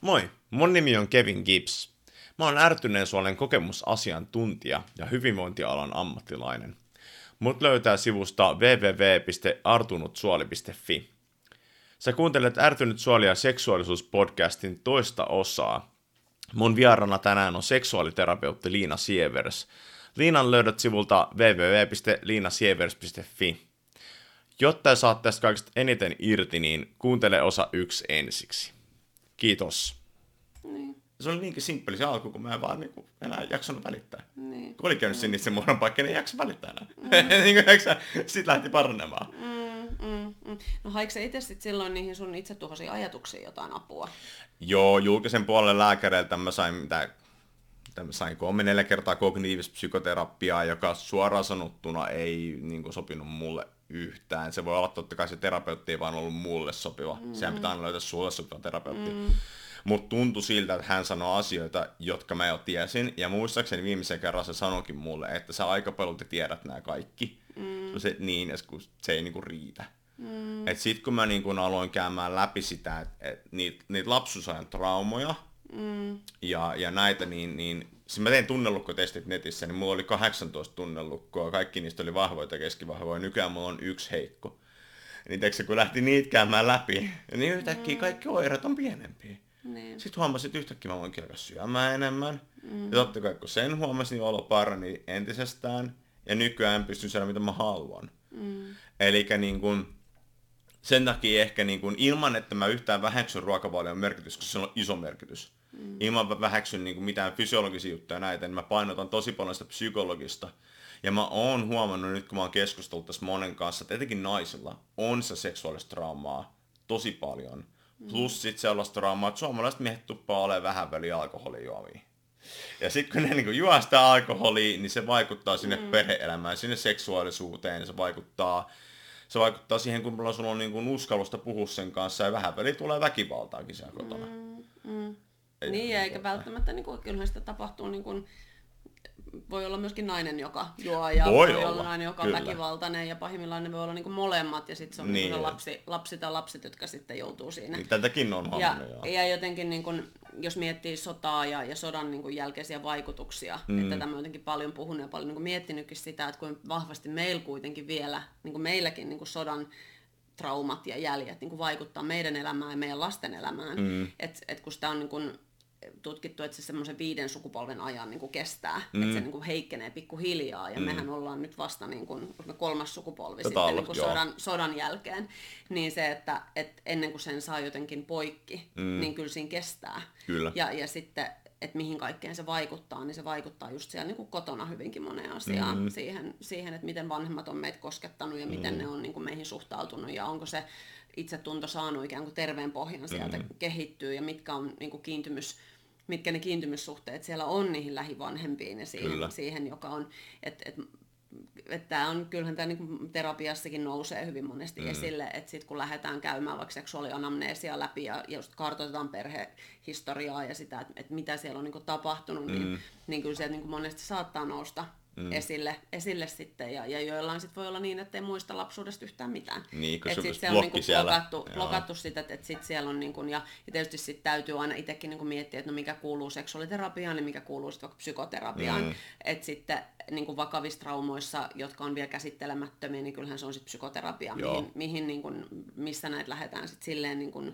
Moi, mun nimi on Kevin Gibbs. Mä oon ärtyneen suolen kokemusasiantuntija ja hyvinvointialan ammattilainen. Mut löytää sivusta www.artunutsuoli.fi. Sä kuuntelet Ärtynyt suoli ja seksuaalisuuspodcastin toista osaa. Mun vierana tänään on seksuaaliterapeutti Liina Sievers. Liinan löydät sivulta www.liinasievers.fi. Jotta saat tästä kaikista eniten irti, niin kuuntele osa yksi ensiksi. Kiitos. Niin, Se oli niinkin simppeli se alku, kun mä en vaan niin kuin, enää jaksanut välittää. niin. Kun oli käynyt sinne itse muodon paikka, niin ei jaksa välittää enää. niin kuin, jaksa, sit lähti paranemaan. Mm, mm, mm. No haiko sä itse sit silloin niihin sun itsetuhoisiin ajatuksiin jotain apua? Joo, julkisen puolen lääkäreiltä mä sain mitä, sain kolme neljä kertaa kognitiivista psykoterapiaa, joka suoraan sanottuna ei niin kuin, sopinut mulle yhtään. Se voi olla totta kai se terapeutti ei vaan ollut mulle sopiva. Mm. Sehän pitää aina löytää sulle sopiva terapeutti. Mm. Mutta tuntui siltä, että hän sanoi asioita, jotka mä jo tiesin. Ja muistaakseni viimeisen kerran se sanoikin mulle, että sä aika paljon tiedät nämä kaikki. Mm. Se, niin, kun se ei niinku riitä. Mm. Et sit kun mä niinku aloin käymään läpi sitä, että et niitä niit lapsuusajan traumoja Mm, ja, ja näitä, niin, niin siis mä tein tunnelukkotestit netissä, niin mulla oli 18 tunnelukkoa, kaikki niistä oli vahvoja ja keskivahvoja, nykyään mulla on yksi heikko. Niin teikö, kun lähti niitä käymään läpi, niin yhtäkkiä kaikki oireet on pienempiä. niin. Sitten huomasin, että yhtäkkiä mä voinkin alkaa syömään enemmän. Mm. Ja totta kai kun sen huomasin, niin olo parani entisestään. Ja nykyään pystyn syömään mitä mä haluan. Mm, Eli niin kun, sen takia ehkä niin kun, ilman, että mä yhtään väheksyn ruokavalion merkitys, koska se on iso merkitys. Mm. Ilman väheksyn niin mitään fysiologisia juttuja näitä, niin mä painotan tosi paljon sitä psykologista. Ja mä oon huomannut nyt, kun mä oon keskustellut tässä monen kanssa, että etenkin naisilla on se seksuaalista traumaa tosi paljon. Plus sit sellaista traumaa, että suomalaiset miehet tuppaa olemaan vähän väliä alkoholijuomia. Ja sitten kun ne niinku juo sitä alkoholia, niin se vaikuttaa sinne mm. perhe-elämään, sinne seksuaalisuuteen, se vaikuttaa, se vaikuttaa siihen, kun sulla on niinku uskallusta puhua sen kanssa, ja vähän väliä tulee väkivaltaakin siellä kotona. Mm. mm, mm. Niin, eikä tota- välttämättä, niin kuin, kyllähän sitä tapahtuu niin kuin, voi olla myöskin nainen, joka juo ja Voi voi, olla, olla nainen, joka kyllä. on väkivaltainen ja pahimmillaan ne voi olla niin kuin molemmat ja sitten se on Niin. niin. lapsi, lapsi tai lapset, jotka sitten joutuu siinä. Niin tätäkin on Ja, joo. ja jotenkin, niin kun, jos miettii sotaa ja, ja sodan niin kun jälkeisiä vaikutuksia, mm. että tätä mä jotenkin paljon puhunut ja paljon niin kun miettinytkin sitä, että kuinka vahvasti meillä kuitenkin vielä, niin kuin meilläkin niin kun sodan traumat ja jäljet niin kun vaikuttaa meidän elämään ja meidän lasten elämään. Mm. Että et kun sitä on niin kun tutkittu, että se semmoisen viiden sukupolven ajan niin kuin kestää, mm. että se niin kuin heikkenee pikkuhiljaa, ja mm. mehän ollaan nyt vasta niin kuin, kolmas sukupolvi Tätä sitten ollut, niin kuin joo. sodan, sodan jälkeen, niin se, että, että ennen kuin sen saa jotenkin poikki, mm. niin kyllä siinä kestää. Kyllä. Ja, ja sitten, että mihin kaikkeen se vaikuttaa, niin se vaikuttaa just siellä niin kuin kotona hyvinkin moneen asiaan, mm. siihen, siihen, että miten vanhemmat on meitä koskettanut ja miten ne on niin kuin meihin suhtautunut ja onko se itsetunto saanut ikään kuin terveen pohjan sieltä mm. kehittyy ja mitkä on niin kuin kiintymys, mitkä ne kiintymyssuhteet siellä on niihin lähivanhempiin ja siihen, Kyllä. siihen joka on, että et, että tämä on, kyllähän tämä niin terapiassakin nousee hyvin monesti mm. esille, että sitten kun lähdetään käymään vaikka seksuaalianamneesia läpi ja, ja just kartoitetaan perhehistoriaa ja sitä, että, että mitä siellä on niin tapahtunut, mm. niin, niin kyllä sieltä niin monesti saattaa nousta mm. esille, esille sitten, ja, ja joillain sitten voi olla niin, että ei muista lapsuudesta yhtään mitään. Niin, kun Et se sit on siellä on niinku siellä. blokattu, Joo. blokattu sitä, että sitten siellä on, niinku, ja, ja tietysti sitten täytyy aina itsekin niinku miettiä, että no mikä kuuluu seksuaaliterapiaan ja mikä kuuluu sitten vaikka psykoterapiaan. Mm. Että sitten niinku vakavissa traumoissa, jotka on vielä käsittelemättömiä, niin kyllähän se on sitten psykoterapia, Joo. mihin, mihin niinku, missä näitä lähdetään sitten silleen niinku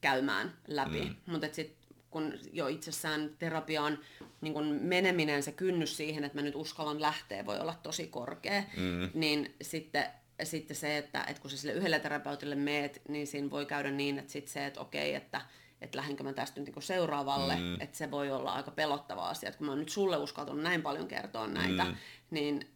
käymään läpi. Mm. Mutta sitten kun jo itsessään terapiaan niin kun meneminen, se kynnys siihen, että mä nyt uskallan lähteä, voi olla tosi korkea, mm. niin sitten, sitten se, että, että kun sä sille yhdelle terapeutille meet, niin siinä voi käydä niin, että sitten se, että okei, että että lähdenkö mä tästä nyt niin seuraavalle, mm. että se voi olla aika pelottava asia, että kun mä oon nyt sulle uskaltanut näin paljon kertoa näitä, mm. niin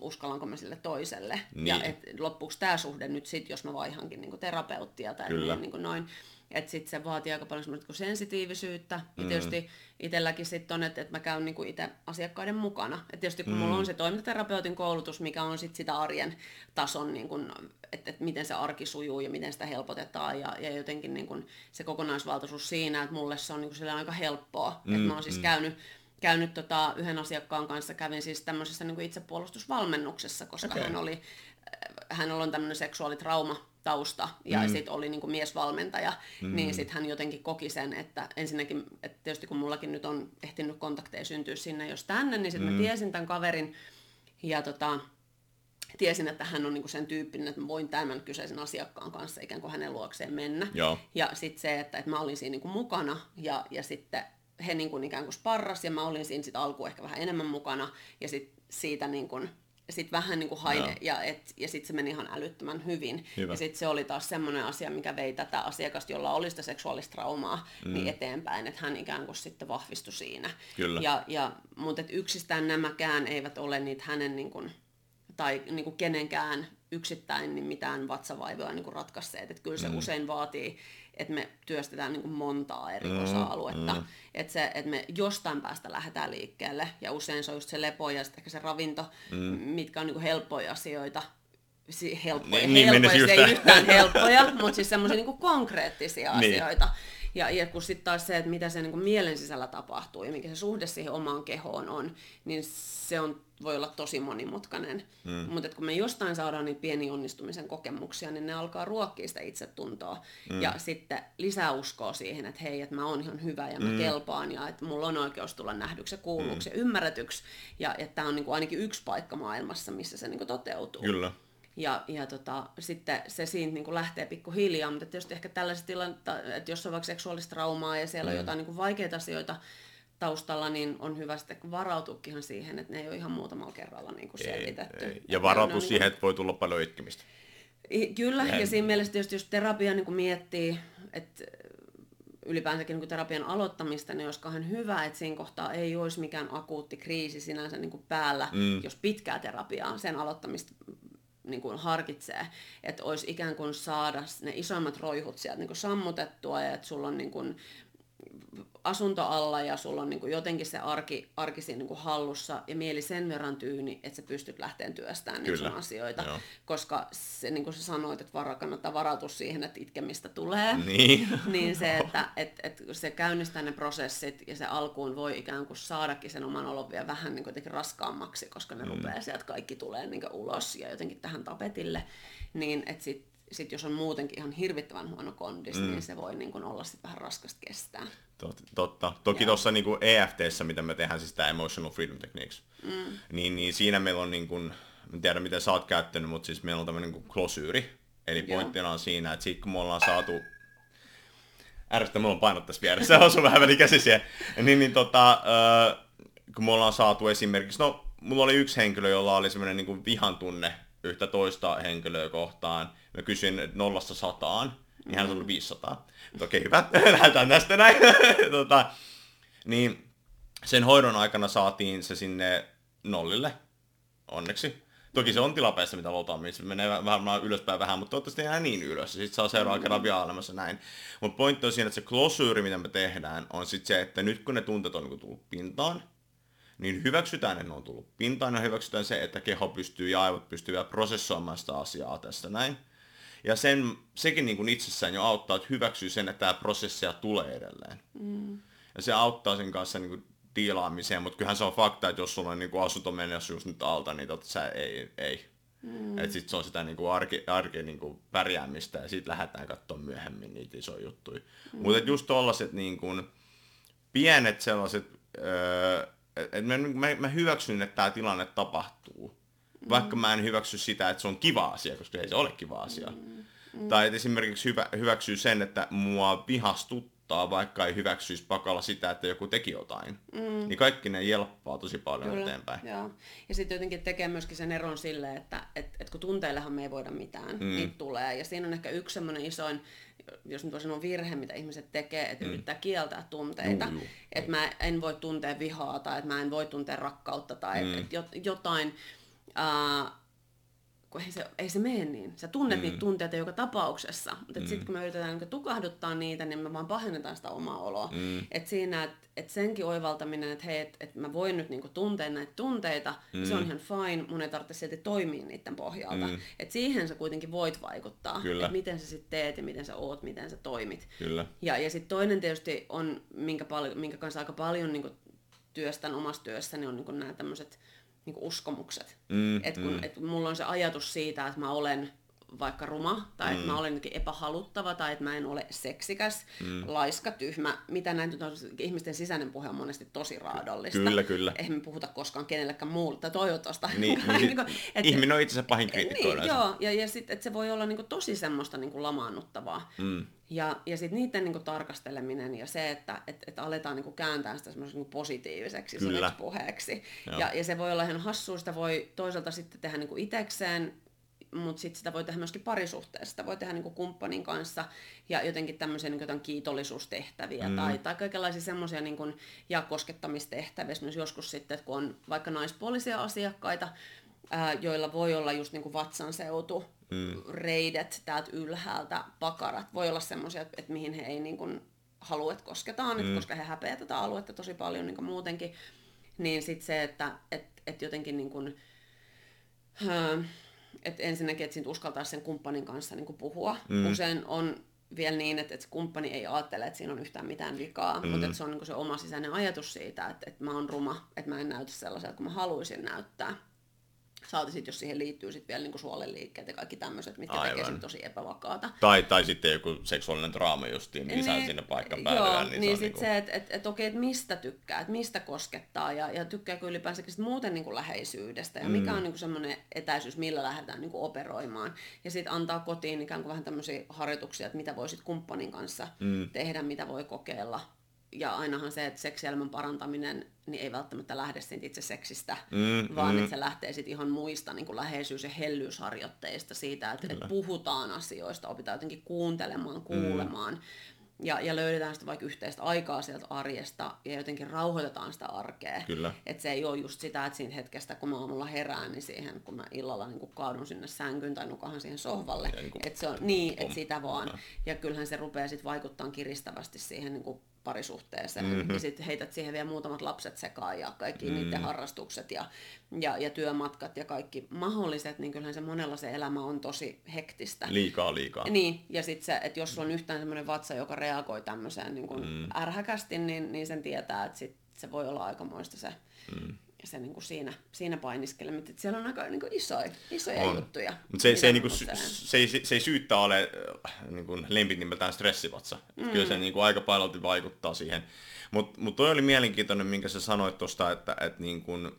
uskallanko mä sille toiselle. Niin. Ja et loppuuko tämä suhde nyt sit, jos mä vaihankin niinku terapeuttia tai Kyllä. niin, niinku noin. Että sitten se vaatii aika paljon semmoista niinku sensitiivisyyttä. Ja tietysti itselläkin sitten on, että et mä käyn niinku itse asiakkaiden mukana. Et tietysti kun mm. mulla on se toimintaterapeutin koulutus, mikä on sitten sitä arjen tason, niinku, että et miten se arki sujuu ja miten sitä helpotetaan. Ja, ja jotenkin niinku se kokonaisvaltaisuus siinä, että mulle se on niinku aika helppoa. Mm. Että mä oon siis käynyt käynyt tota, yhden asiakkaan kanssa, kävin siis tämmöisessä niin itsepuolustusvalmennuksessa, koska okay. hän oli, hänellä on tämmöinen seksuaalitrauma tausta ja mm. sitten oli niin kuin miesvalmentaja, mm. niin sitten hän jotenkin koki sen, että ensinnäkin, että tietysti kun mullakin nyt on ehtinyt kontakteja syntyä sinne jos tänne, niin sitten mm. mä tiesin tämän kaverin ja tota, tiesin, että hän on niinku sen tyyppinen, että mä voin tämän kyseisen asiakkaan kanssa ikään kuin hänen luokseen mennä. Joo. Ja sitten se, että, että mä olin siinä niinku mukana ja, ja sitten he niinku ikään kuin sparras ja mä olin siinä sit alkuun ehkä vähän enemmän mukana ja sitten siitä niinku, sit vähän niin kuin haine, Joo. ja, et, ja sitten se meni ihan älyttömän hyvin. Hyvä. Ja sitten se oli taas semmoinen asia, mikä vei tätä asiakasta, jolla oli sitä seksuaalista traumaa, niin mm. niin eteenpäin, että hän ikään kuin sitten vahvistui siinä. Kyllä. Ja, ja, mutta et yksistään nämäkään eivät ole niitä hänen niin kuin, tai niin kuin kenenkään yksittäin niin mitään vatsavaivoja niin kuin ratkaisseet. Että kyllä se mm. usein vaatii, että me työstetään niin kuin montaa eri mm. osa-aluetta. Mm. Että, se, että me jostain päästä lähdetään liikkeelle. Ja usein se on just se lepo ja ehkä se ravinto, mm. mitkä on niin kuin helppoja asioita. Helppoja, niin, helppoja niin, se ei yhtään helppoja, mutta siis semmoisia niin konkreettisia niin. asioita. Ja, ja kun sitten taas se, että mitä se niin mielen sisällä tapahtuu ja mikä se suhde siihen omaan kehoon on, niin se on, voi olla tosi monimutkainen. Mm. Mutta kun me jostain saadaan niitä pieni onnistumisen kokemuksia, niin ne alkaa ruokkia sitä itsetuntoa. Mm. Ja sitten lisää uskoa siihen, että hei, että mä oon ihan hyvä ja mä mm. kelpaan ja että mulla on oikeus tulla nähdyksi ja kuulluksi mm. ja ymmärretyksi. Ja että tämä on niin kuin ainakin yksi paikka maailmassa, missä se niin kuin toteutuu. Kyllä. Ja, ja tota, sitten se siitä niin kuin lähtee pikkuhiljaa, mutta tietysti ehkä tällaiset tilanteet, että jos on vaikka seksuaalista traumaa ja siellä mm. on jotain niin kuin vaikeita asioita taustalla, niin on hyvä sitten varautuukin siihen, että ne ei ole ihan muutamalla kerralla niin kuin selvitetty. Ei, ei. Ja varautua siihen, niin kuin... että voi tulla paljon itkemistä. Kyllä, ja, ja siinä mielessä tietysti jos terapia niin kuin miettii, että ylipäänsäkin niin terapian aloittamista, niin olisi kauhean hyvä, että siinä kohtaa ei olisi mikään akuutti kriisi sinänsä niin kuin päällä, mm. jos pitkää terapiaa sen aloittamista niin kuin harkitsee, että olisi ikään kuin saada ne isommat roihut sieltä niin kuin sammutettua ja että sulla on niin kuin asunto alla ja sulla on niin kuin jotenkin se arki, arki siinä niin kuin hallussa ja mieli sen verran tyyni, että sä pystyt lähteen työstämään niitä sun asioita. Joo. Koska se, niin kuin sä sanoit, että vara, kannattaa varautua siihen, että itkemistä tulee. Niin. niin se, että et, et se käynnistää ne prosessit ja se alkuun voi ikään kuin saadakin sen oman olon vielä vähän niin kuin raskaammaksi, koska ne mm. rupeaa sieltä kaikki tulee niin ulos ja jotenkin tähän tapetille. Niin että sitten sit jos on muutenkin ihan hirvittävän huono kondis, mm. niin se voi niin kuin olla sit vähän raskasta kestää. Tot, totta. Toki tuossa niin EFTssä, mitä me tehdään, siis tämä Emotional Freedom Techniques, mm. niin, niin siinä meillä on, niin kuin, en tiedä miten sä oot käyttänyt, mutta siis meillä on tämmöinen niin klosyyri. Eli pointtina on siinä, että sit kun me ollaan saatu ärsyttä, mulla on painot tässä vieressä, se osuu vähän väli käsi siihen. Niin, niin tota, äh, kun me ollaan saatu esimerkiksi, no mulla oli yksi henkilö, jolla oli semmoinen niin vihan tunne yhtä toista henkilöä kohtaan. Mä kysyin nollasta sataan, niin hän sanoi 500. Okei, okay, hyvä, lähdetään tästä näin. tota, niin sen hoidon aikana saatiin se sinne nollille, onneksi. Toki se on tilapäistä, mitä luotaan, missä menee vähän ylöspäin vähän, mutta toivottavasti ei enää niin ylös. Sitten saa seuraava kerran vielä alemassa näin. Mutta pointti on siinä, että se klosyyri, mitä me tehdään, on sitten se, että nyt kun ne tunteet on niin tullut pintaan, niin hyväksytään, että ne on tullut pintaan ja hyväksytään se, että keho pystyy ja aivot pystyy vielä prosessoimaan sitä asiaa tästä näin. Ja sen, sekin niin kuin itsessään jo auttaa, että hyväksyy sen, että tämä prosessia tulee edelleen. Mm. Ja se auttaa sen kanssa niin kuin diilaamiseen, mutta kyllähän se on fakta, että jos sulla on niin kuin asunto menossa just nyt alta, niin totta sä ei. ei. Mm. Että sitten se on sitä niin kuin arki, arki niin kuin pärjäämistä ja sitten lähdetään katsomaan myöhemmin niitä isoja juttuja. Mm. Mutta just tollaset niin kuin, pienet sellaiset, öö, että mä, mä, mä hyväksyn, että tämä tilanne tapahtuu. Mm. Vaikka mä en hyväksy sitä, että se on kiva asia, koska ei se ole kiva asia. Mm. Mm. Tai että esimerkiksi hyvä, hyväksyy sen, että mua vihastuttaa, vaikka ei hyväksyisi pakalla sitä, että joku teki jotain. Mm. Niin kaikki ne jelppaa tosi paljon Kyllä, eteenpäin. Joo. Ja sitten jotenkin tekee myöskin sen eron sille, että et, et kun tunteillehan me ei voida mitään, mm. niitä tulee. Ja siinä on ehkä yksi semmoinen isoin jos nyt voi sanoa virhe, mitä ihmiset tekee, että mm. yrittää kieltää tunteita. Että mä en voi tuntea vihaa tai että mä en voi tuntea rakkautta tai mm. että et jotain... Uh, kun ei se, ei se mene niin. Sä tunnet mm. niitä tunteita joka tapauksessa, mutta mm. sitten kun me yritetään niin tukahduttaa niitä, niin me vaan pahennetaan sitä omaa oloa. Mm. Et siinä, että et senkin oivaltaminen, että hei, että et mä voin nyt niinku tuntea näitä tunteita, mm. se on ihan fine, mun ei tarvitse silti toimia niiden pohjalta. Mm. Et siihen sä kuitenkin voit vaikuttaa, että miten sä sitten teet ja miten sä oot, miten sä toimit. Kyllä. Ja, ja sitten toinen tietysti on, minkä, pal- minkä kanssa aika paljon niinku työstän omassa työssäni, on niinku nämä tämmöiset niin uskomukset. Mm, että kun, mm. et mulla on se ajatus siitä, että mä olen vaikka ruma, tai mm. että mä olen jotenkin epähaluttava, tai että mä en ole seksikäs, mm. laiska, tyhmä, mitä näin on, ihmisten sisäinen puhe on monesti tosi raadollista. Kyllä, kyllä. Eihän me puhuta koskaan kenellekään muulle, tai toivottavasti. Niin, niin, niin kuin, et, ihminen on itse pahin kriitikko. Niin, joo, ja, ja sitten, että se voi olla niin kuin, tosi semmoista niin kuin lamaannuttavaa. Mm. Ja, ja sitten niiden niin kuin, tarkasteleminen ja se, että et, et aletaan niin kuin, kääntää sitä semmoiseksi niin positiiviseksi puheeksi. Ja, ja se voi olla ihan hassua, sitä voi toisaalta sitten tehdä niin kuin itekseen, mutta sitten sitä voi tehdä myöskin parisuhteessa. Sitä voi tehdä niin kuin kumppanin kanssa ja jotenkin tämmöisiä niin kuin kiitollisuustehtäviä mm. tai, tai kaikenlaisia semmoisia niin kuin, ja koskettamistehtäviä. Myös joskus sitten, kun on vaikka naispuolisia asiakkaita, ää, joilla voi olla just niin kuin vatsan seutu, mm. reidet täältä ylhäältä, pakarat. Voi olla semmoisia, että, että mihin he ei niin kuin halua, että kosketaan, mm. että koska he häpeää tätä aluetta tosi paljon niin kuin muutenkin. Niin sitten se, että et, et jotenkin niin kuin, ää, että ensinnäkin, että siitä uskaltaa sen kumppanin kanssa niin kuin puhua. Mm. Usein on vielä niin, että, että kumppani ei ajattele, että siinä on yhtään mitään vikaa, mm. mutta että se on niin se oma sisäinen ajatus siitä, että, että mä oon ruma, että mä en näytä sellaiselta kuin mä haluaisin näyttää. Saati sitten, jos siihen liittyy sitten vielä niinku suolenliikkeet ja kaikki tämmöiset, mitkä Aivan. tekee sen tosi epävakaata. Tai, tai sitten joku seksuaalinen draama justiin, niin lisää niin, sinne paikka päälle. Joo, niin, niin sitten niinku... se, että et, et, okei, että mistä tykkää, että mistä koskettaa ja, ja tykkääkö ylipäänsäkin sit muuten niinku läheisyydestä ja mm. mikä on niinku semmoinen etäisyys, millä lähdetään niinku operoimaan. Ja sitten antaa kotiin ikään kuin vähän tämmöisiä harjoituksia, että mitä voisit kumppanin kanssa mm. tehdä, mitä voi kokeilla ja ainahan se, että seksielämän parantaminen niin ei välttämättä lähde siitä itse seksistä, mm, vaan mm. että se lähtee sitten ihan muista niin kuin läheisyys- ja hellyysharjoitteista siitä, että, että puhutaan asioista, opitaan jotenkin kuuntelemaan, kuulemaan. Mm. Ja, ja löydetään sitä vaikka yhteistä aikaa sieltä arjesta ja jotenkin rauhoitetaan sitä arkea. Kyllä. Että se ei ole just sitä, että siinä hetkestä, kun mä aamulla herään, niin siihen, kun mä illalla niin kaadun sinne sänkyyn tai nukahan siihen sohvalle. Niin että se on niin, että sitä vaan. Ja kyllähän se rupeaa sitten vaikuttaa kiristävästi siihen niin kuin parisuhteeseen. Mm-hmm. Ja sitten heität siihen vielä muutamat lapset sekaan ja kaikki mm-hmm. niiden harrastukset ja, ja, ja työmatkat ja kaikki mahdolliset, niin kyllähän se monella se elämä on tosi hektistä. Liikaa, liikaa. Niin, ja sitten se, että jos sulla on yhtään semmoinen vatsa, joka reagoi tämmöiseen niin kuin mm. ärhäkästi, niin, niin sen tietää, että sit se voi olla aikamoista se mm se niin kuin siinä, siinä painiskelemista. Että siellä on aika niin kuin isoja, isoja on. juttuja. Mutta se, se, ei, niin kuin, se, ei, se ei syyttä ole äh, niin kuin lempinimeltään stressivatsa. Mm. Kyllä se niin kuin aika paljon vaikuttaa siihen. Mutta mut toi oli mielenkiintoinen, minkä sä sanoit tuosta, että, että niin kuin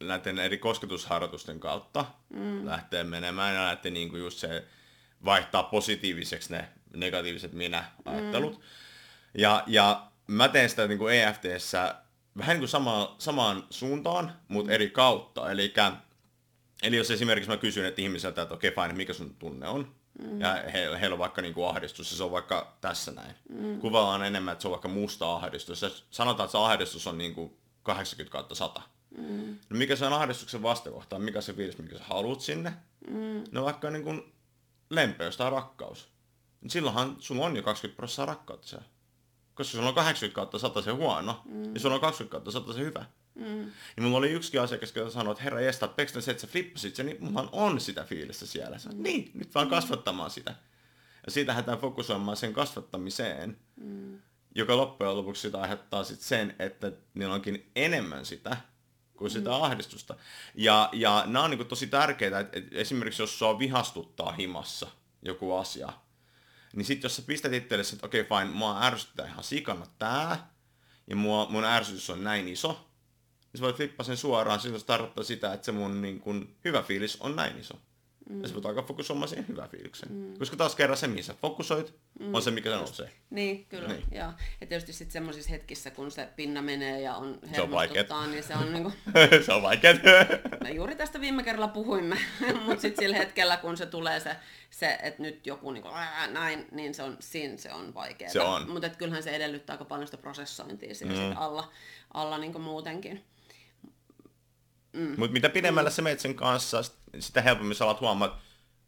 näiden eri kosketusharjoitusten kautta mm. lähtee menemään ja lähtee niin kuin just se vaihtaa positiiviseksi ne negatiiviset minä-ajattelut. Mm. Ja, ja mä teen sitä niin kuin EFTssä vähän niin kuin sama, samaan suuntaan, mutta eri kautta. Eli, eli jos esimerkiksi mä kysyn että ihmiseltä, että okei, okay, fine, mikä sun tunne on, mm. ja he, heillä on vaikka niin kuin ahdistus, ja se on vaikka tässä näin. Mm. Kuvaillaan enemmän, että se on vaikka musta ahdistus. Ja sanotaan, että se ahdistus on niin kuin 80 kautta 100. Mm. No mikä se on ahdistuksen vastakohta, mikä se fiilis, mikä sä haluat sinne? Mm. No vaikka niin kuin lempeys tai rakkaus. Silloinhan sulla on jo 20 prosenttia rakkautta siellä koska sulla on 80 kautta 100 se huono, mm. ja sulla on 20 kautta 100 se hyvä. Mm. Niin mulla oli yksikin asiakas, joka sanoi, että herra jesta, että se, että sä flippasit sen, niin mulla on sitä fiilistä siellä. Sä, mm. Niin, nyt vaan kasvattamaan sitä. Ja siitä lähdetään fokusoimaan sen kasvattamiseen, mm. joka loppujen lopuksi sitä aiheuttaa sit sen, että niillä onkin enemmän sitä kuin sitä mm. ahdistusta. Ja, ja nämä on niin tosi tärkeitä, että esimerkiksi jos sua vihastuttaa himassa joku asia, niin sitten jos sä pistät itsellesi, että okei okay, fine, mua ärsyttää ihan sikana tää, ja mua, mun ärsytys on näin iso, niin sä voit flippaa sen suoraan, silloin se tarkoittaa sitä, että se mun niin kun, hyvä fiilis on näin iso. Mm. Ja voit alkaa fokusoimaan siihen hyvään fiilikseen. Mm. Koska taas kerran se, mihin sä fokusoit, mm. on se, mikä se nousee. Niin, kyllä. Niin. Joo. Ja tietysti sitten semmoisissa hetkissä, kun se pinna menee ja on hermostuttaa, niin se on niinku... se on vaikeet. Me juuri tästä viime kerralla puhuimme, mutta sitten sillä hetkellä, kun se tulee se, se että nyt joku niinku, ää, näin, niin se on, siinä se on vaikeaa. Se on. Mutta kyllähän se edellyttää aika paljon sitä prosessointia mm. alla, alla niinku muutenkin. Mm. Mutta mitä pidemmällä mm. sä menet sen kanssa, sitä helpommin sä alat huomaa, että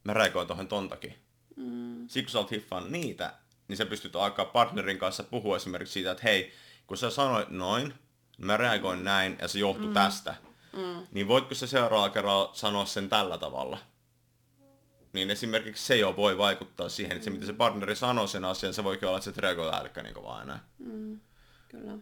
mä reagoin tuohon ton takia. Mm. Sitten kun sä oot hiffaan niitä, niin sä pystyt alkaa partnerin kanssa puhua esimerkiksi siitä, että hei, kun sä sanoit noin, mä reagoin näin ja se johtui mm. tästä. Mm. Niin voitko sä seuraavalla kerralla sanoa sen tällä tavalla? Niin esimerkiksi se jo voi vaikuttaa siihen, että se mitä se partneri sanoo sen asian, se voikin olla, että se reagoi älkkä niin vaan enää. Mm. Kyllä.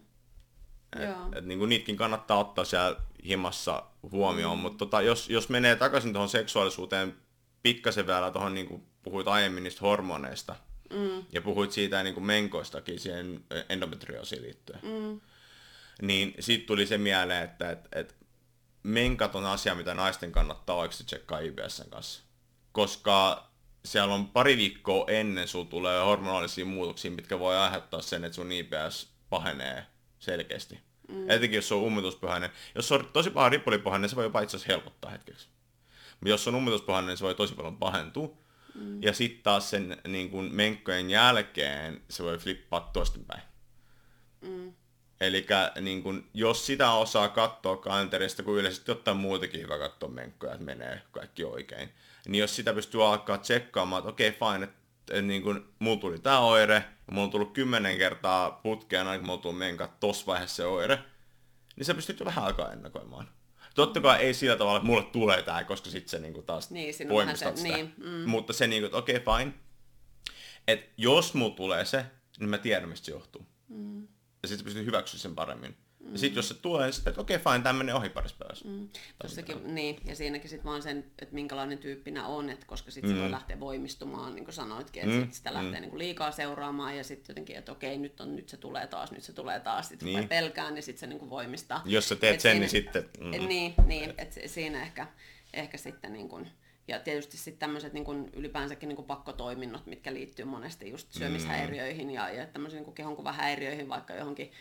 Et, et, niin kuin niitäkin kannattaa ottaa siellä himassa huomioon, mm. mutta tota, jos, jos menee takaisin tuohon seksuaalisuuteen pikkasen vielä tuohon, niin kuin puhuit aiemmin niistä hormoneista, mm. ja puhuit siitä niin kuin menkoistakin siihen endometrioosiin liittyen, mm. niin siitä tuli se mieleen, että et, et menkat on asia, mitä naisten kannattaa oikeasti tsekkaa IBSn kanssa. Koska siellä on pari viikkoa ennen sun tulee hormonaalisia muutoksia, mitkä voi aiheuttaa sen, että sun IBS pahenee selkeästi. Mm. Etenkin jos se on ummituspyhäinen. Jos on tosi paha ripolipohjainen, se voi jopa itse asiassa helpottaa hetkeksi. Mutta jos on ummituspyhäinen, niin se voi tosi paljon pahentua. Mm. Ja sitten taas sen niin kun menkkojen jälkeen se voi flippaa toistenpäin. Mm. Eli niin kun, jos sitä osaa katsoa kalenterista, kun yleisesti ottaen muutakin hyvä katsoa menkkoja, että menee kaikki oikein, niin jos sitä pystyy alkaa tsekkaamaan, että okei, okay, fine, että niin kun, mulla tuli tämä oire, ja mulla on tullut kymmenen kertaa putkeen, aina kun mulla tuli menkat tossa vaiheessa se oire, niin sä pystyt jo vähän aikaa ennakoimaan. Totta kai ei sillä tavalla, että mulle tulee tämä, koska sitten se niinku taas niin, voimistat sitä. Niin, mm. Mutta se niinku, että okei, okay, fine. Että jos mulla tulee se, niin mä tiedän, mistä se johtuu. Mm. Ja sitten pystyn hyväksyä sen paremmin. Mm. Ja sitten jos se tulee, niin sitten, että okei, okay, fine, tämä menee ohi parissa päivässä. Mm. Tossakin, niin, ja siinäkin sitten vaan sen, että minkälainen tyyppinä on, että koska sitten mm. se voi lähteä voimistumaan, niin kuin sanoitkin, että mm. sit sitä lähtee mm. niin kuin liikaa seuraamaan, ja sitten jotenkin, että okei, nyt, on, nyt se tulee taas, nyt se tulee taas, sitten niin. pelkään, niin sitten se niin kuin voimistaa. Jos sä teet et sen, siinä, niin sitten... Mm. Et, niin, niin että siinä ehkä, ehkä sitten niin kuin, ja tietysti sitten tämmöiset niin ylipäänsäkin niin kuin pakkotoiminnot, mitkä liittyy monesti just syömishäiriöihin ja, ja tämmöisiin niin kehonkuvahäiriöihin, vaikka johonkin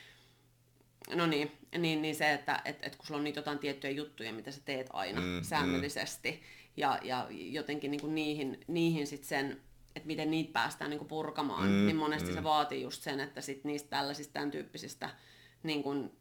No niin, niin, niin se, että et, et kun sulla on niitä jotain tiettyjä juttuja, mitä sä teet aina mm, mm. säännöllisesti, mm. ja, ja jotenkin niin kuin niihin, niihin sitten sen, että miten niitä päästään niin kuin purkamaan, mm, niin monesti mm. se vaatii just sen, että sit niistä tällaisista tämän tyyppisistä, niin kuin,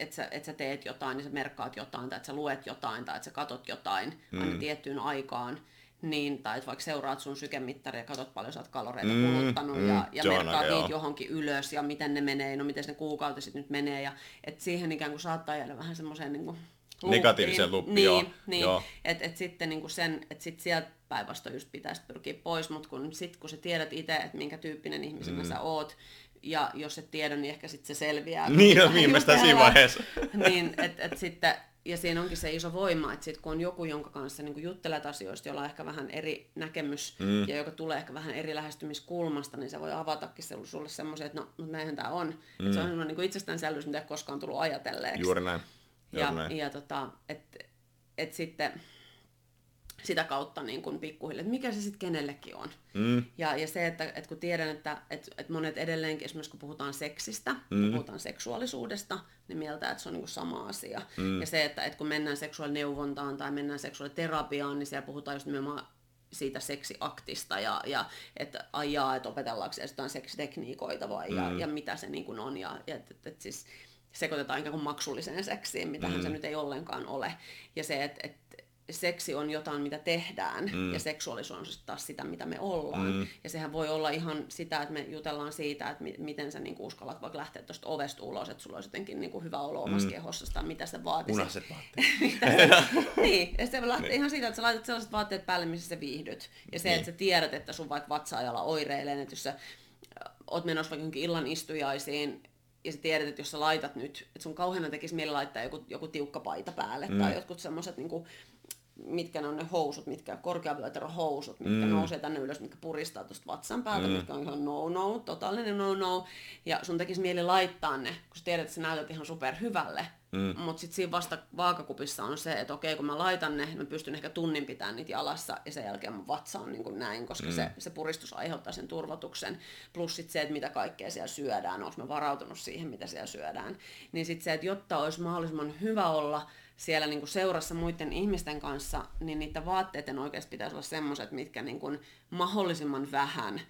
että sä, et sä teet jotain, niin sä merkkaat jotain, tai että sä luet jotain, tai että sä katot jotain mm. aina tiettyyn aikaan, niin, tai vaikka seuraat sun sykemittaria ja katsot paljon sä oot kaloreita mm, kuluttanut mm, ja, ja merkkaat niitä johonkin ylös ja miten ne menee, no miten ne kuukautiset nyt menee ja et siihen ikään kuin saattaa jäädä vähän semmoiseen niin negatiivisen luppiin. Niin, joo, niin. että et sitten niin kuin sen, että sit sieltä päinvastoin just pitäisi pyrkiä pois, mutta kun sit kun sä tiedät itse, että minkä tyyppinen ihmisenä mm. sä oot, ja jos et tiedä, niin ehkä sitten se selviää. Niin, no viimeistään siinä vaiheessa. niin, että et sitten ja siinä onkin se iso voima, että sit kun on joku, jonka kanssa niin juttelet asioista, jolla on ehkä vähän eri näkemys mm. ja joka tulee ehkä vähän eri lähestymiskulmasta, niin se voi avatakin se, sulle semmoisen, että no, mutta näinhän tämä on. Mm. Että se on niin itsestäänselvyys, mitä ei koskaan tullut ajatelleeksi. Juuri näin. Juuri ja, näin. ja tota, että et sitten sitä kautta niin kuin pikkuhiljaa, että mikä se sitten kenellekin on. Mm. Ja, ja se, että, että kun tiedän, että, että, että monet edelleenkin, esimerkiksi kun puhutaan seksistä, mm. kun puhutaan seksuaalisuudesta, niin mieltä, että se on niin kuin sama asia. Mm. Ja se, että, että kun mennään seksuaalineuvontaan tai mennään seksuaaliterapiaan, niin siellä puhutaan just nimenomaan siitä seksiaktista ja, ja että ajaa, että opetellaanko jotain seksitekniikoita vai mm. ja, ja mitä se niin kuin on. Ja, ja että, että, että siis sekoitetaan ikään kuin maksulliseen seksiin, mitä mm. se nyt ei ollenkaan ole. Ja se, että, että seksi on jotain, mitä tehdään, mm. ja seksuaalisuus on taas sitä, mitä me ollaan. Mm. Ja sehän voi olla ihan sitä, että me jutellaan siitä, että mi- miten sä niinku uskallat vaikka lähteä tuosta ovesta ulos, että sulla olisi jotenkin niinku hyvä olo omassa mm. kehossa, tai mitä sä vaatisit. Punaiset vaatteet. niin, ja se lähtee niin. ihan siitä, että sä laitat sellaiset vaatteet päälle, missä sä viihdyt. Ja se, niin. että sä tiedät, että sun vaikka vatsa-ajalla oireilee, että jos sä oot menossa vaikka illan istujaisiin, ja sä tiedät, että jos sä laitat nyt, että sun kauheana tekisi mieli laittaa joku, joku tiukka paita päälle, mm. tai jotkut semmoiset niinku, mitkä ne on ne housut, mitkä korkeavyötero housut, mitkä mm. nousee tänne ylös, mitkä puristaa tuosta vatsan päältä, mm. mitkä on ihan no-no, totaalinen no-no. Ja sun tekisi mieli laittaa ne, kun sä tiedät, että sä näytät ihan super hyvälle. Mm. Mutta sitten siinä vasta vaakakupissa on se, että okei, kun mä laitan ne, mä pystyn ehkä tunnin pitämään niitä jalassa ja sen jälkeen mun vatsa on niin kuin näin, koska mm. se, se puristus aiheuttaa sen turvotuksen. Plus sitten se, että mitä kaikkea siellä syödään, onko mä varautunut siihen, mitä siellä syödään. Niin sitten se, että jotta olisi mahdollisimman hyvä olla, siellä niin kuin seurassa muiden ihmisten kanssa, niin niiden vaatteiden oikeasti pitäisi olla semmoiset, mitkä niin kuin mahdollisimman vähän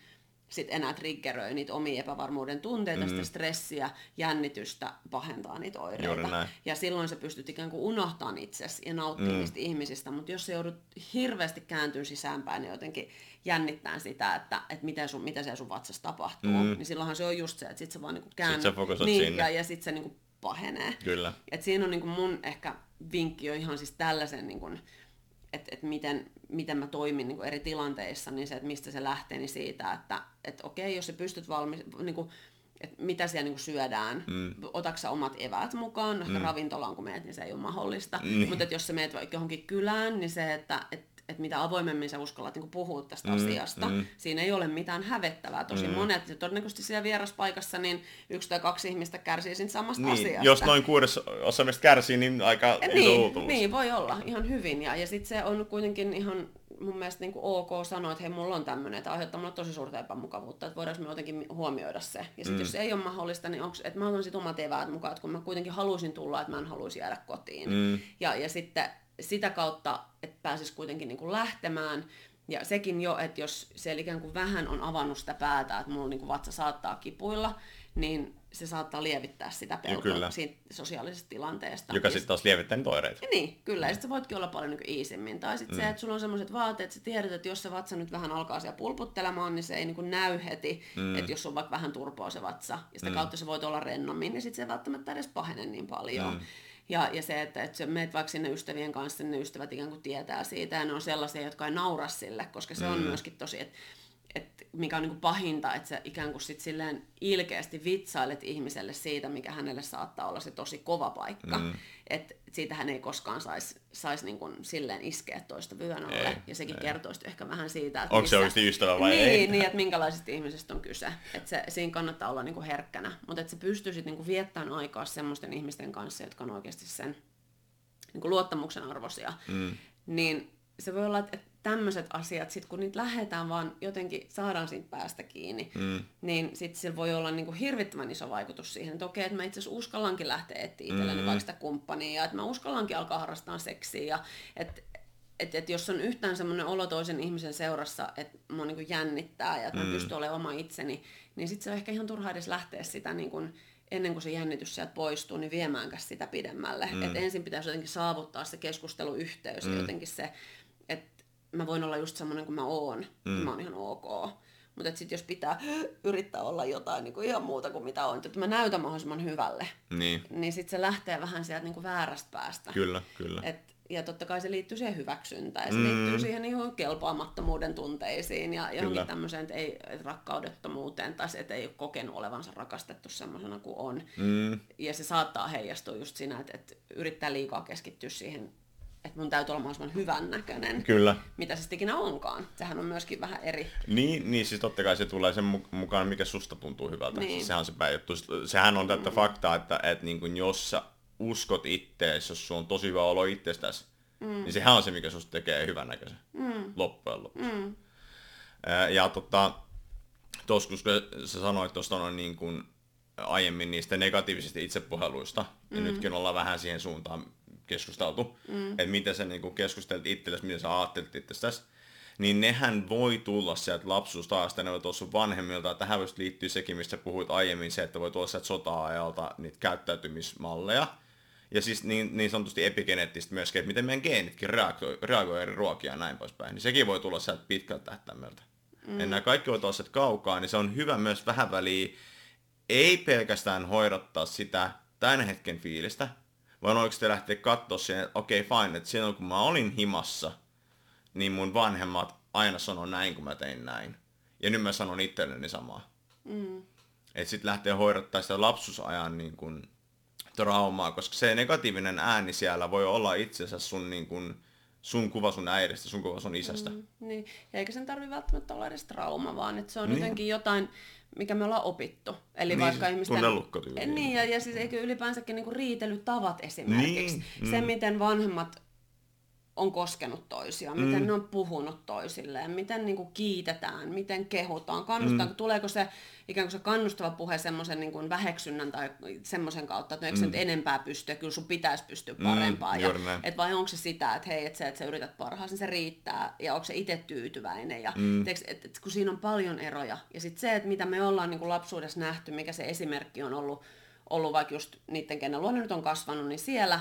sit enää triggeröi niitä omia epävarmuuden tunteita, mm. sitä stressiä, jännitystä, pahentaa niitä oireita. Ja silloin sä pystyt ikään kuin unohtamaan itsesi ja nauttimaan mm. niistä ihmisistä, mutta jos sä joudut hirveästi kääntyä sisäänpäin ja jotenkin jännittää sitä, että, että mitä, sun, mitä siellä sun vatsassa tapahtuu, mm. niin silloinhan se on just se, että sit sä vaan niin käännyt. Sit sä niin, sinne. Ja, ja sit se niin pahenee. Kyllä. Et siinä on niin kuin mun ehkä vinkki on ihan siis tällaisen, niin kuin, että, että miten, miten mä toimin niin kuin eri tilanteissa, niin se, että mistä se lähtee, niin siitä, että, että okei, jos sä pystyt valmis, niin kuin, että mitä siellä niin kuin syödään, mm. otaksa omat eväät mukaan, no ehkä mm. ravintolaan kun meet, niin se ei ole mahdollista, mm. mutta että jos sä meet vaikka johonkin kylään, niin se, että, että, että mitä avoimemmin sä uskallat niin puhua tästä mm, asiasta, mm. siinä ei ole mitään hävettävää. Tosi mm. monet, ja todennäköisesti siellä vieraspaikassa, niin yksi tai kaksi ihmistä kärsii siitä samasta niin, asiasta. Jos noin kuudes osa kärsii, niin aika niin, iso Niin, voi olla ihan hyvin. Ja, ja sitten se on kuitenkin ihan mun mielestä niin kuin ok sanoa, että hei, mulla on tämmöinen, että aiheuttaa mulle tosi suurta epämukavuutta, että voidaanko me jotenkin huomioida se. Ja sitten mm. jos se ei ole mahdollista, niin onko, että mä otan sitten omat eväät mukaan, että kun mä kuitenkin haluaisin tulla, että mä en haluaisi jäädä kotiin. Mm. Ja, ja sitten sitä kautta, että pääsis kuitenkin niin kuin lähtemään. Ja sekin jo, että jos se ikään kuin vähän on avannut sitä päätä, että mulla niin kuin vatsa saattaa kipuilla, niin se saattaa lievittää sitä pelkoa siitä sosiaalisesta tilanteesta. Joka sitten taas lievittää niitä oireita. Niin, kyllä. Ja sitten sä voitkin olla paljon niin iisimmin. Tai sitten mm. se, että sulla on sellaiset vaatteet, että sä tiedät, että jos se vatsa nyt vähän alkaa siellä pulputtelemaan, niin se ei niin näy heti, mm. että jos on vaikka vähän turpoa se vatsa. Ja sitä mm. kautta se voit olla rennommin, niin sitten se ei välttämättä edes pahene niin paljon. Mm. Ja, ja se, että, että sä meet vaikka sinne ystävien kanssa, niin ne ystävät ikään kuin tietää siitä, ja ne on sellaisia, jotka ei naura sille, koska se mm. on myöskin tosi, että et mikä on niin pahinta, että sä ikään kuin sit silleen ilkeästi vitsailet ihmiselle siitä, mikä hänelle saattaa olla se tosi kova paikka. Mm. Että siitä hän ei koskaan saisi sais niin kuin silleen iskeä toista vyön alle. Ei, ja sekin ei. kertoisi ehkä vähän siitä, että Onko missä... se oikeasti ystävä vai niin, ei? Niin, että minkälaisista ihmisistä on kyse. Että se, siinä kannattaa olla niin kuin herkkänä. Mutta että se pystyy sitten niin viettämään aikaa semmoisten ihmisten kanssa, jotka on oikeasti sen niin kuin luottamuksen arvoisia. Mm. Niin se voi olla, että tämmöiset asiat, sit kun niitä lähdetään vaan jotenkin saadaan siitä päästä kiinni, mm. niin sitten se voi olla niinku hirvittävän iso vaikutus siihen, että okei, että mä itse asiassa uskallankin lähteä etsiä itselleni mm. vaikka sitä kumppania, ja että mä uskallankin alkaa harrastaa seksiä, ja että et, et jos on yhtään semmoinen olo toisen ihmisen seurassa, että mua niinku jännittää ja että mm. mä pystyn olemaan oma itseni, niin sitten se on ehkä ihan turha edes lähteä sitä niinku, ennen kuin se jännitys sieltä poistuu, niin viemäänkään sitä pidemmälle. Mm. Et ensin pitäisi jotenkin saavuttaa se keskusteluyhteys mm. ja jotenkin se mä voin olla just semmoinen kuin mä oon, mm. mä oon ihan ok. Mutta sitten jos pitää yrittää olla jotain niin kuin ihan muuta kuin mitä on, että mä näytän mahdollisimman hyvälle, niin, niin sitten se lähtee vähän sieltä niin kuin väärästä päästä. Kyllä, kyllä. Et, ja totta kai se liittyy siihen hyväksyntään ja se mm. liittyy siihen niin kelpaamattomuuden tunteisiin ja johonkin tämmöiseen, että ei että rakkaudettomuuteen tai se, että ei ole kokenut olevansa rakastettu semmoisena kuin on. Mm. Ja se saattaa heijastua just siinä, että, että yrittää liikaa keskittyä siihen että mun täytyy olla mahdollisimman hyvän näköinen. Kyllä. Mitä se sitten ikinä onkaan. Sehän on myöskin vähän eri. Niin, niin siis totta kai se tulee sen mukaan, mikä susta tuntuu hyvältä. Niin. Sehän on se pääjuttu. Sehän on tätä mm. faktaa, että, että niin kuin jos sä uskot ittees, jos sulla on tosi hyvä olo itsestäsi, mm. niin sehän on se, mikä susta tekee hyvän näköisen mm. loppujen lopuksi. Mm. Ja tota, tuossa kun sä sanoit tuosta noin niin kuin aiemmin niistä negatiivisista itsepuheluista, mm. ja nytkin ollaan vähän siihen suuntaan keskusteltu, mm. että miten sä niin keskustelit itsellesi, miten sä ajattelit itsestäsi, niin nehän voi tulla sieltä lapsuusta ne voi tuossa sun vanhemmilta. Tähän voisi liittyä sekin, mistä puhuit aiemmin, se, että voi tulla sieltä sota-ajalta niitä käyttäytymismalleja. Ja siis niin, niin sanotusti epigeneettistä myöskin, että miten meidän geenitkin reagoi, reagoi eri ruokia ja näin poispäin. Niin sekin voi tulla sieltä pitkältä tähtäimeltä. Mm. Ja nämä kaikki voi tulla sieltä kaukaa, niin se on hyvä myös vähän väliä, ei pelkästään hoidattaa sitä tämän hetken fiilistä, vaan oikeasti lähteä katsoa siihen, että okei okay, fine, että silloin kun mä olin himassa, niin mun vanhemmat aina sanoi näin, kun mä tein näin. Ja nyt mä sanon itselleni samaa. Mm. Että sitten lähtee hoidattaa sitä lapsuusajan niin kun, traumaa, koska se negatiivinen ääni siellä voi olla itse asiassa sun, niin kun, sun kuva sun äidistä, sun kuva sun isästä. Mm, niin. eikä sen tarvi välttämättä olla edes trauma, vaan että se on niin. jotenkin jotain, mikä me ollaan opittu. Eli niin, vaikka ihmisten... Niin, ja, ja siis eikö ylipäänsäkin niinku riitelytavat esimerkiksi. Niin, mm. Se, miten vanhemmat on koskenut toisiaan, mm. miten ne on puhunut toisilleen, miten niin kuin kiitetään, miten kehutaan, kannustaa, mm. tuleeko se ikään kuin se kannustava puhe semmoisen niin kuin väheksynnän tai semmoisen kautta, että no, eikö mm. nyt enempää pysty, kyllä sun pitäisi pystyä mm, parempaan, mm, ja, et vai onko se sitä, että hei, että sä, että sä yrität parhaasi, niin se riittää, ja onko se itse tyytyväinen, ja mm. teeks, et, et, kun siinä on paljon eroja, ja sitten se, että mitä me ollaan niin kuin lapsuudessa nähty, mikä se esimerkki on ollut, ollut vaikka just niiden, kenen luonne nyt on kasvanut, niin siellä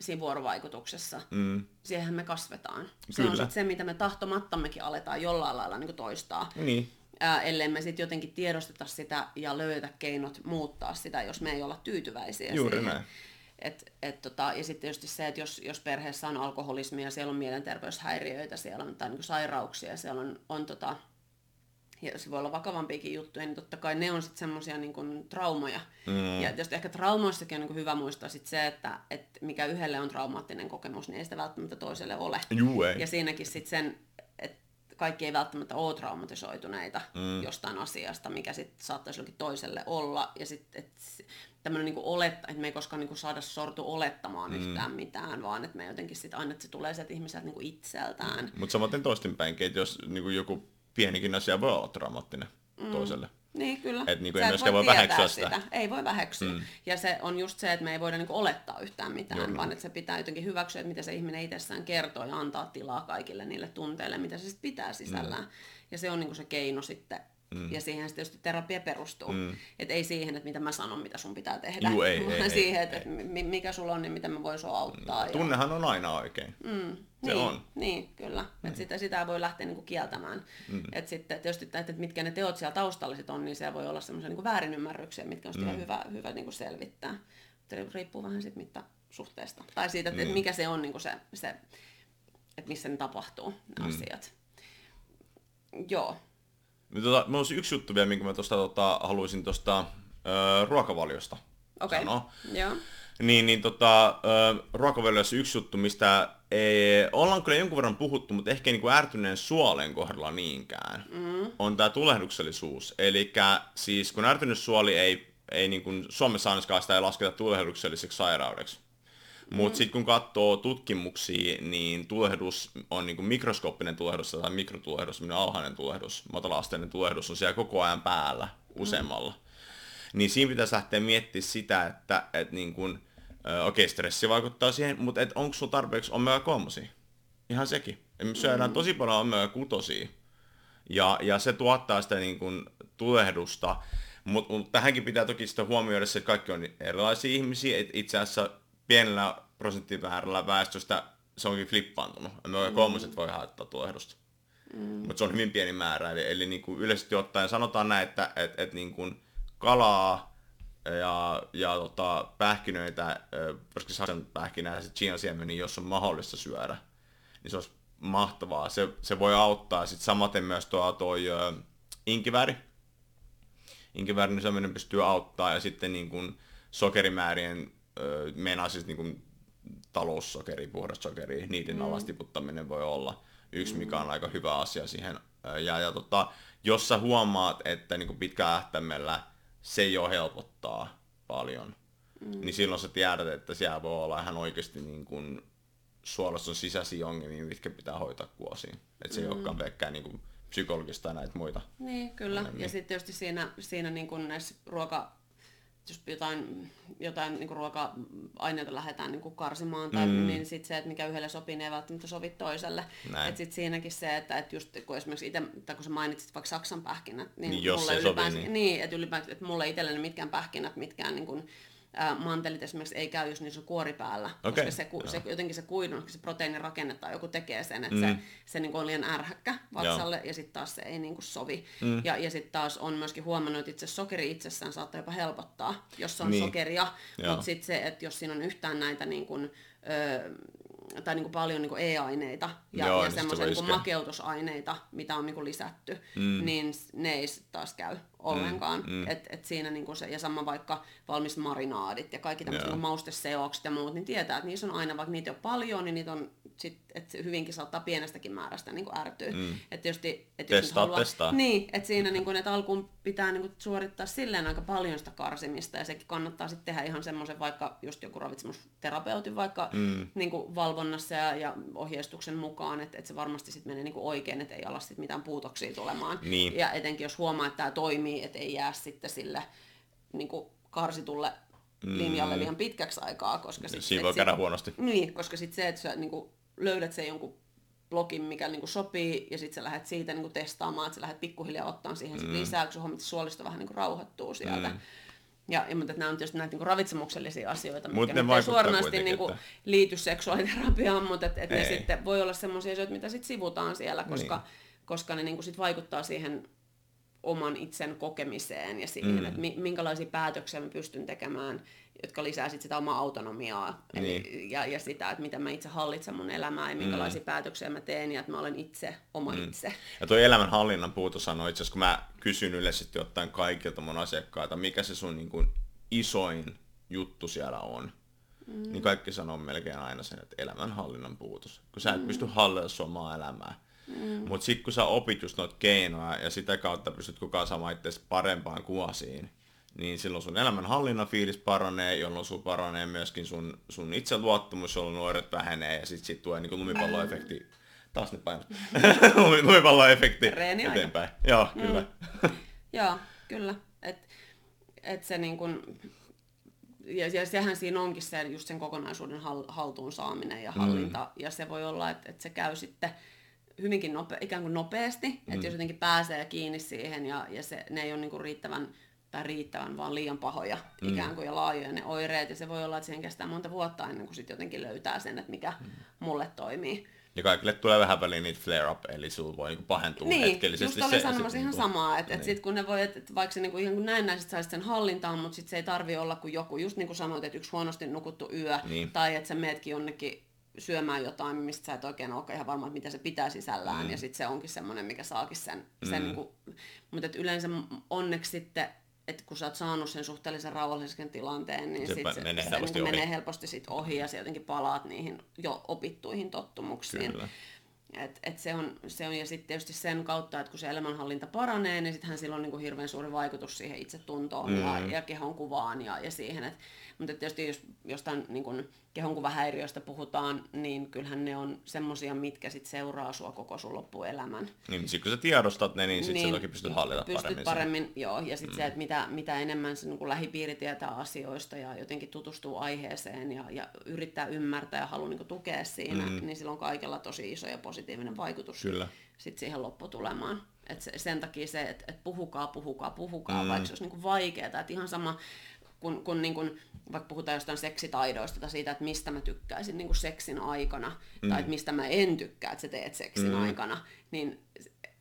siinä vuorovaikutuksessa. Mm. Siihenhän me kasvetaan. Se Kyllä. on sit se, mitä me tahtomattammekin aletaan jollain lailla niin toistaa. Niin. Ää, ellei me sitten jotenkin tiedosteta sitä ja löydetä keinot muuttaa sitä, jos me ei olla tyytyväisiä Juuri siihen. näin. Et, et tota, ja sitten tietysti se, että jos, jos perheessä on alkoholismia, siellä on mielenterveyshäiriöitä, siellä on tai niin sairauksia, siellä on, on tota, ja se voi olla vakavampiakin juttuja, niin totta kai ne on sitten semmoisia niin traumoja. Mm. Ja tietysti ehkä traumoissakin on niin hyvä muistaa sit se, että, että mikä yhdelle on traumaattinen kokemus, niin ei sitä välttämättä toiselle ole. Juu, ei. Ja siinäkin sitten sen, että kaikki ei välttämättä ole traumatisoituneita mm. jostain asiasta, mikä sitten saattaisi jollakin toiselle olla. Ja sitten tämmöinen niin oletta, että me ei koskaan niin saada sortu olettamaan mm. yhtään mitään, vaan että me jotenkin sitten aina, että se tulee sieltä ihmiseltä niin itseltään. Mutta samaten toistinpäinkin, että jos niin joku pienikin asia voi olla traumaattinen mm. toiselle. Niin, kyllä. Että niin ei myöskään voi, voi väheksyä sitä. sitä. Ei voi väheksyä. Mm. Ja se on just se, että me ei voida niin olettaa yhtään mitään, Joo, vaan että se pitää jotenkin hyväksyä, että mitä se ihminen itsessään kertoo ja antaa tilaa kaikille niille tunteille, mitä se sitten pitää sisällään. Mm. Ja se on niin se keino sitten Mm. Ja siihen tietysti terapia perustuu. Mm. Että ei siihen, että mitä mä sanon, mitä sun pitää tehdä, Juu, ei, vaan ei, siihen, että ei. mikä sulla on, niin miten mä voin sua auttaa. Mm. Tunnehan ja... on aina oikein. Mm. Se niin, on. Niin, kyllä. Niin. Että sitä, sitä voi lähteä niinku kieltämään. Mm. Että sitten tietysti, että, että mitkä ne teot siellä taustalla sit on, niin se voi olla semmoisia niinku väärinymmärryksiä, mitkä on mm. hyvä, hyvä niinku selvittää. Mutta riippuu vähän siitä mittasuhteesta. Tai siitä, että, mm. että mikä se on niinku se, se, että missä ne tapahtuu, ne mm. asiat. Joo. Niin tota, mä olisi yksi juttu vielä, minkä mä tosta, tota, haluaisin tuosta ruokavaliosta okay. sanoa. Joo. Niin, niin tota, ruokavaliossa yksi juttu, mistä ei, ollaan kyllä jonkun verran puhuttu, mutta ehkä niin kuin ärtyneen suolen kohdalla niinkään, mm. on tämä tulehduksellisuus. Eli siis kun ärtynyt suoli ei, ei niin kuin Suomessa ainakaan sitä ei lasketa tulehdukselliseksi sairaudeksi. Mutta mm. sitten kun katsoo tutkimuksia, niin tulehdus on niin kuin mikroskooppinen tulehdus tai mikrotulehdus, alhainen tulehdus, matala-asteinen tulehdus on siellä koko ajan päällä useammalla. Mm. Niin siinä pitäisi lähteä miettimään sitä, että, että niin kuin, okei, okay, stressi vaikuttaa siihen, mutta onko sulla tarpeeksi omega-3? Ihan sekin. Me syödään mm. tosi paljon omega-6. Ja, ja se tuottaa sitä niin kuin, tulehdusta. Mutta mut tähänkin pitää toki sitä huomioida se, että kaikki on erilaisia ihmisiä. Et itse asiassa pienellä prosenttimäärällä väestöstä se onkin flippaantunut. Omega-3 mm. voi haittaa tulehdusta. Mm. Mutta se on hyvin pieni määrä. Eli, eli niin kuin yleisesti ottaen sanotaan näin, että et, et niin kuin kalaa, ja, ja tota, pähkinöitä, koska Saksan pähkinää ja Chian siemeni, jos on mahdollista syödä, niin se olisi mahtavaa. Se, se voi auttaa. Sitten samaten myös tuo toi inkiväri. Inkivärin niin syöminen pystyy auttaa ja sitten niin kuin sokerimäärien, meinaa siis niin kuin taloussokeri, puhdas sokeri, niiden mm. alas tiputtaminen voi olla yksi, mm. mikä on aika hyvä asia siihen. Ja, ja tota, jos sä huomaat, että niin kuin pitkä ähtäimellä se jo helpottaa paljon. Mm. Niin silloin sä tiedät, että siellä voi olla ihan oikeasti niin kuin suolassa on sisäisiä ongelmia, mitkä pitää hoitaa kuosiin. Että se mm. ei olekaan pelkkää niin kuin psykologista ja näitä muita. Niin, kyllä. Ongelmia. Ja sitten tietysti siinä, siinä niin kuin näissä ruoka jos jotain, jotain niin ruoka-aineita lähdetään niin karsimaan, tai, mm. niin sit se, että mikä yhdelle sopii, niin ei välttämättä sovi toiselle. Et sit siinäkin se, että, että just kun esimerkiksi itse, tai kun sä mainitsit vaikka Saksan pähkinät, niin, niin jos mulle ylipäänsä, sovi, niin. niin, että ylipäänsä, että mulle itselleni mitkään pähkinät, mitkään niin kuin, mantelit esimerkiksi ei käy, jos niissä on kuori päällä, okay. koska se, se, jotenkin se kuidun, se proteiinirakenne tai joku tekee sen, että mm. se, se niin on liian ärhäkkä vatsalle Joo. ja sitten taas se ei niin kuin sovi. Mm. Ja, ja sitten taas on myöskin huomannut, että itse sokeri itsessään saattaa jopa helpottaa, jos on niin. sokeria, mutta sitten se, että jos siinä on yhtään näitä niin kuin, ö, tai niin kuin paljon niin kuin e-aineita ja, Joo, ja niin semmoisia niin makeutusaineita, mitä on niin kuin lisätty, mm. niin ne ei taas käy ollenkaan. Mm. Mm. Et, et siinä niin kuin se, ja sama vaikka valmis marinaadit ja kaikki tämmöiset niin mausteseokset ja muut, niin tietää, että niissä on aina, vaikka niitä on paljon, niin niitä on sit, että hyvinkin saattaa pienestäkin määrästä niin kuin ärtyä. Mm. Että tietysti, että jos testaa, haluaa, testaa. Niin, että siinä niin kuin, että alkuun pitää niin kuin, suorittaa silleen aika paljon sitä karsimista ja sekin kannattaa sitten tehdä ihan semmoisen vaikka just joku ravitsemusterapeutin vaikka mm. niin kuin valvonnassa ja, ja ohjeistuksen mukaan, että, että se varmasti sitten menee niin kuin oikein, että ei ala sitten mitään puutoksia tulemaan. Niin. Ja etenkin jos huomaa, että tämä toimii, että ei jää sitten sille niin kuin karsitulle linjalle mm. liian pitkäksi aikaa. Koska sit, Siinä voi käydä huonosti. Niin, koska sitten se, että sä niin kuin, löydät sen jonkun blogin, mikä niin kuin sopii, ja sitten sä lähdet siitä niin kuin testaamaan, että sä lähdet pikkuhiljaa ottaa siihen mm. lisää, kun että suolisto vähän niin kuin rauhoittuu sieltä. Mm. Ja, ja mutta nämä on tietysti näitä niin kuin ravitsemuksellisia asioita, mitkä ne ei suoranaisesti niin kuin, liity seksuaaliterapiaan, mutta et, et ne sitten voi olla sellaisia asioita, mitä sitten sivutaan siellä, koska, niin. koska ne niin kuin sit vaikuttaa siihen oman itsen kokemiseen ja siihen, mm. että minkälaisia päätöksiä mä pystyn tekemään, jotka lisää sit sitä omaa autonomiaa niin. eli, ja, ja sitä, että miten mä itse hallitsen mun elämää ja minkälaisia mm. päätöksiä mä teen ja että mä olen itse oma mm. itse. Ja tuo elämänhallinnan puuto sanoi itse asiassa, kun mä kysyn yleisesti ottaen kaikilta mun asiakkaita, mikä se sun niin kuin isoin juttu siellä on, mm. niin kaikki sanoo melkein aina sen, että elämänhallinnan puutos. Kun sä et mm. pysty hallitsemaan omaa elämää. Mm. Mutta sitten kun sä opit just noita keinoja ja sitä kautta pystyt kukaan saamaan itse parempaan kuosiin, niin silloin sun elämänhallinnan fiilis paranee, jolloin sun paranee myöskin sun, sun itseluottamus, jolloin nuoret vähenee ja sitten sit tulee niin lumipalloefekti. Taas ne painot. lumipalloefekti eteenpäin. Joo, mm. kyllä. Joo, kyllä. Et, et se niin kun, ja, ja sehän siinä onkin se, just sen kokonaisuuden haltuun saaminen ja hallinta. Mm. Ja se voi olla, että, että se käy sitten hyvinkin nope, ikään kuin nopeasti, mm. että jos jotenkin pääsee kiinni siihen ja, ja se, ne ei ole niin kuin riittävän, tai riittävän, vaan liian pahoja mm. ikään kuin ja laajoja ne oireet, ja se voi olla, että siihen kestää monta vuotta ennen kuin sitten jotenkin löytää sen, että mikä mm. mulle toimii. Ja kaikille tulee vähän väliin niitä flare-up, eli sulla voi niinku pahentua niin, hetkellisesti. Niin, just olin sanomassa ihan niinku, samaa, että niin. et sit kun ne voi, että et vaikka se niinku ihan kuin näennäisesti saisi sen hallintaan, mutta sitten se ei tarvi olla kuin joku, just niin kuin sanoit, että yksi huonosti nukuttu yö, niin. tai että sä meetkin jonnekin syömään jotain, mistä sä et oikein ole ihan varma, että mitä se pitää sisällään, mm. ja sitten se onkin semmoinen, mikä saakin sen, mm. sen niin kuin, mutta yleensä onneksi sitten että kun sä oot saanut sen suhteellisen rauhallisen tilanteen, niin se, sit se, menee, se helposti, niin menee helposti sit ohi ja sä jotenkin palaat niihin jo opittuihin tottumuksiin. Kyllä. Et, et se, on, se on, ja sitten tietysti sen kautta, että kun se elämänhallinta paranee, niin sittenhän sillä on niin kuin hirveän suuri vaikutus siihen itsetuntoon mm. ja, ja kehon kuvaan ja, ja siihen, että mutta tietysti jos jostain niin kun kehonkuvahäiriöistä puhutaan, niin kyllähän ne on semmosia, mitkä sit seuraa sua koko sun loppuelämän. Niin, sit kun sä tiedostat ne, niin sit niin, toki pystyt hallita pystyt paremmin. paremmin, sen. joo. Ja sitten mm. se, että mitä, mitä enemmän se niin lähipiiri tietää asioista ja jotenkin tutustuu aiheeseen ja, ja yrittää ymmärtää ja haluaa niin tukea siinä, mm. niin sillä on kaikella tosi iso ja positiivinen vaikutus Kyllä. Sit siihen lopputulemaan. Et se, sen takia se, että et puhukaa, puhukaa, puhukaa, mm. vaikka se olisi niin vaikeaa. Että ihan sama, kun, kun niin kun, vaikka puhutaan jostain seksitaidoista tai siitä, että mistä mä tykkäisin niin kuin seksin aikana, mm. tai että mistä mä en tykkää, että sä teet seksin mm. aikana, niin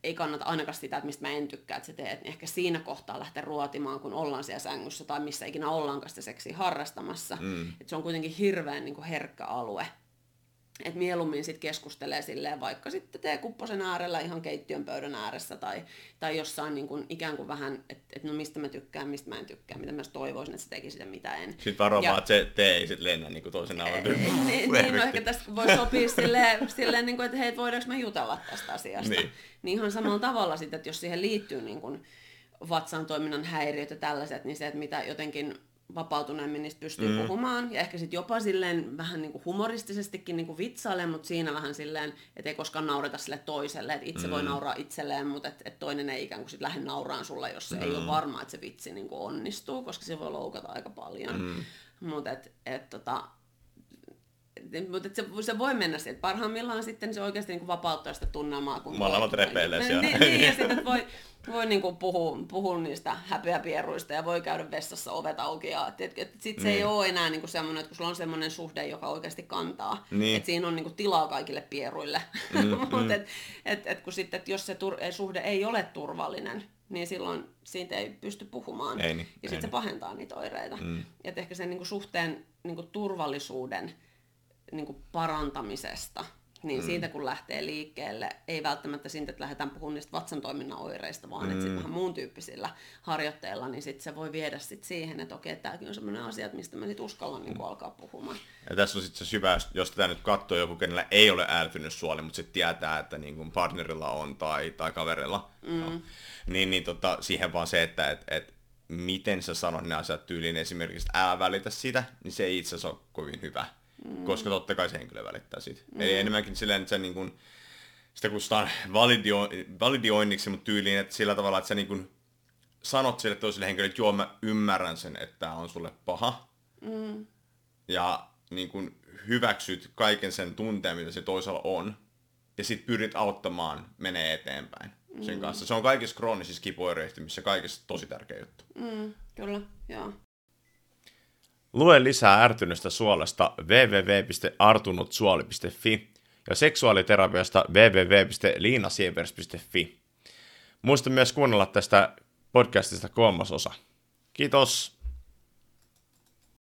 ei kannata ainakaan sitä, että mistä mä en tykkää, että sä teet, niin ehkä siinä kohtaa lähteä ruotimaan, kun ollaan siellä sängyssä tai missä ikinä ollaankaan sitä seksiä harrastamassa. Mm. Että se on kuitenkin hirveän niin kuin herkkä alue et mieluummin sit keskustelee silleen vaikka sitten teekupposen äärellä ihan keittiön pöydän ääressä tai, tai jossain niin kuin ikään kuin vähän, että et no mistä mä tykkään, mistä mä en tykkää, mitä mä toivoisin, että se teki sitä, mitä en. Sitten varo vaan, että se tee ei sitten lennä niin kuin toisen niin, niin, niin, no ehkä tästä voi sopia silleen, silleen niin kuin, että hei, voidaanko me jutella tästä asiasta. Niin. niin ihan samalla tavalla sitten, että jos siihen liittyy niin kuin vatsan toiminnan häiriöt ja tällaiset, niin se, että mitä jotenkin vapautuneemmin niistä pystyy mm. puhumaan. Ja ehkä sitten jopa silleen vähän niin kuin humoristisestikin niin kuin vitsailen, mutta siinä vähän silleen, että ei koskaan naureta sille toiselle. Että itse mm. voi nauraa itselleen, mutta et, et toinen ei ikään kuin sit lähde nauraan sulle, jos se mm. ei ole varma, että se vitsi niin kuin onnistuu, koska se voi loukata aika paljon. Mm. Mutta et, et, tota, mutta se, se voi mennä sieltä. Parhaimmillaan sitten se oikeasti niin kuin vapauttaa sitä tunnelmaa. Kun Molemmat repeilee siellä. Niin, niin, ja sitten voi, voi niin kuin puhua, puhua niistä häpeäpieruista ja voi käydä vessassa ovet auki. Ja, et, et, et sit se niin. ei ole enää niin kuin semmoinen, että kun sulla on semmoinen suhde, joka oikeasti kantaa. Niin. Että siinä on niin kuin tilaa kaikille pieruille. Mm, Mutta mm. et, et, et, kun sitten, et jos se tur- suhde ei ole turvallinen, niin silloin siitä ei pysty puhumaan. Ei niin, ja sitten se pahentaa niitä oireita. Mm. Et ehkä sen niin kuin suhteen niin kuin turvallisuuden niin kuin parantamisesta, niin mm. siitä kun lähtee liikkeelle, ei välttämättä siitä, että lähdetään puhumaan niistä vatsan toiminnan oireista, vaan mm. että sitten vähän muun tyyppisillä harjoitteilla, niin sitten se voi viedä sit siihen, että okei, tämäkin on sellainen asia, mistä mä sitten uskallan niin mm. alkaa puhumaan. Ja tässä on sitten se syvä, jos tätä nyt katsoo joku, kenellä ei ole ärtynyt suoli, mutta sitten tietää, että niin kuin partnerilla on tai, tai kaverilla, mm. no, niin, niin tota, siihen vaan se, että et, et, miten sä sanot ne asiat tyyliin esimerkiksi, että älä välitä sitä, niin se ei itse asiassa ole kovin hyvä mm. koska totta kai se henkilö välittää siitä. Mm. Eli enemmänkin silleen, että sä niin kuin, sitä kutsutaan validio, validioinniksi, mutta tyyliin, että sillä tavalla, että sä niin kuin sanot sille toiselle henkilölle, että joo, mä ymmärrän sen, että tämä on sulle paha. Mm. Ja niin kuin hyväksyt kaiken sen tunteen, mitä se toisella on. Ja sit pyrit auttamaan menee eteenpäin sen mm. kanssa. Se on kaikissa kroonisissa kipuoireyhtymissä kaikissa tosi tärkeä juttu. Mm, kyllä, joo. Lue lisää ärtynystä suolesta www.artunutsuoli.fi ja seksuaaliterapiasta www.liinasievers.fi. Muista myös kuunnella tästä podcastista kolmas osa. Kiitos!